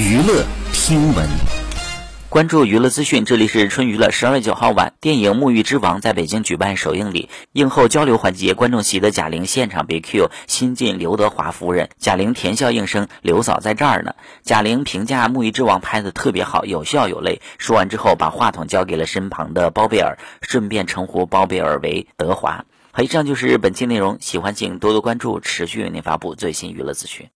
娱乐新闻，关注娱乐资讯，这里是春娱乐。十二月九号晚，电影《沐浴之王》在北京举办首映礼，映后交流环节，观众席的贾玲现场被 Q 新晋刘德华夫人，贾玲甜笑应声，刘嫂在这儿呢。贾玲评价《沐浴之王》拍的特别好，有笑有泪。说完之后，把话筒交给了身旁的包贝尔，顺便称呼包贝尔为德华。好，以上就是本期内容，喜欢请多多关注，持续为您发布最新娱乐资讯。